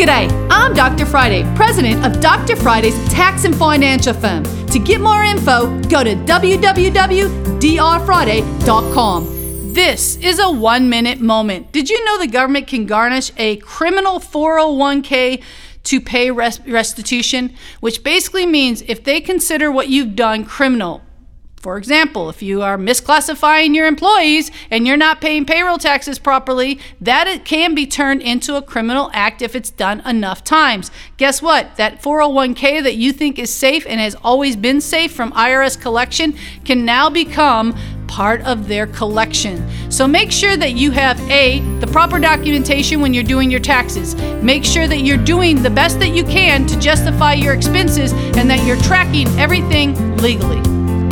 G'day, I'm Dr. Friday, president of Dr. Friday's tax and financial firm. To get more info, go to www.drfriday.com. This is a one minute moment. Did you know the government can garnish a criminal 401k to pay restitution? Which basically means if they consider what you've done criminal, for example, if you are misclassifying your employees and you're not paying payroll taxes properly, that it can be turned into a criminal act if it's done enough times. Guess what? That 401k that you think is safe and has always been safe from IRS collection can now become part of their collection. So make sure that you have A, the proper documentation when you're doing your taxes. Make sure that you're doing the best that you can to justify your expenses and that you're tracking everything legally.